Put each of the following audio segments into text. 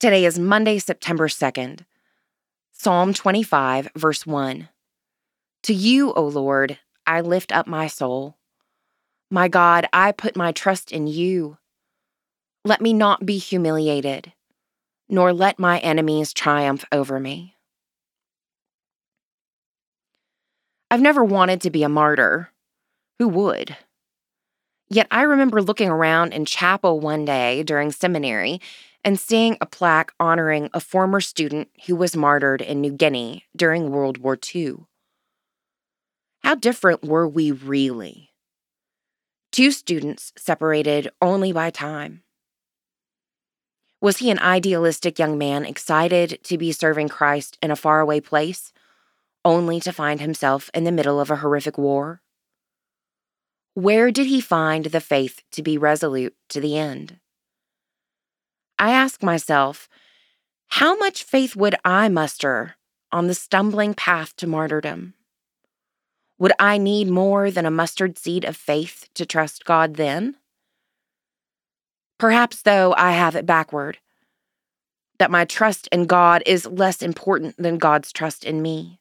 Today is Monday, September 2nd. Psalm 25, verse 1. To you, O Lord, I lift up my soul. My God, I put my trust in you. Let me not be humiliated, nor let my enemies triumph over me. I've never wanted to be a martyr. Who would? Yet I remember looking around in chapel one day during seminary and seeing a plaque honoring a former student who was martyred in New Guinea during World War II. How different were we really? Two students separated only by time. Was he an idealistic young man excited to be serving Christ in a faraway place, only to find himself in the middle of a horrific war? Where did he find the faith to be resolute to the end? I ask myself, how much faith would I muster on the stumbling path to martyrdom? Would I need more than a mustard seed of faith to trust God then? Perhaps, though, I have it backward that my trust in God is less important than God's trust in me.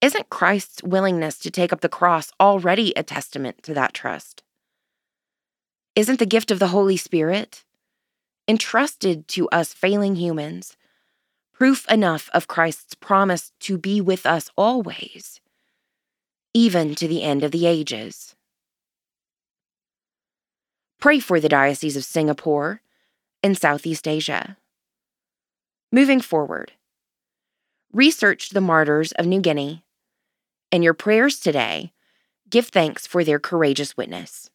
Isn't Christ's willingness to take up the cross already a testament to that trust? Isn't the gift of the Holy Spirit, entrusted to us failing humans, proof enough of Christ's promise to be with us always? even to the end of the ages. Pray for the Diocese of Singapore and Southeast Asia. Moving forward, research the martyrs of New Guinea. In your prayers today, give thanks for their courageous witness.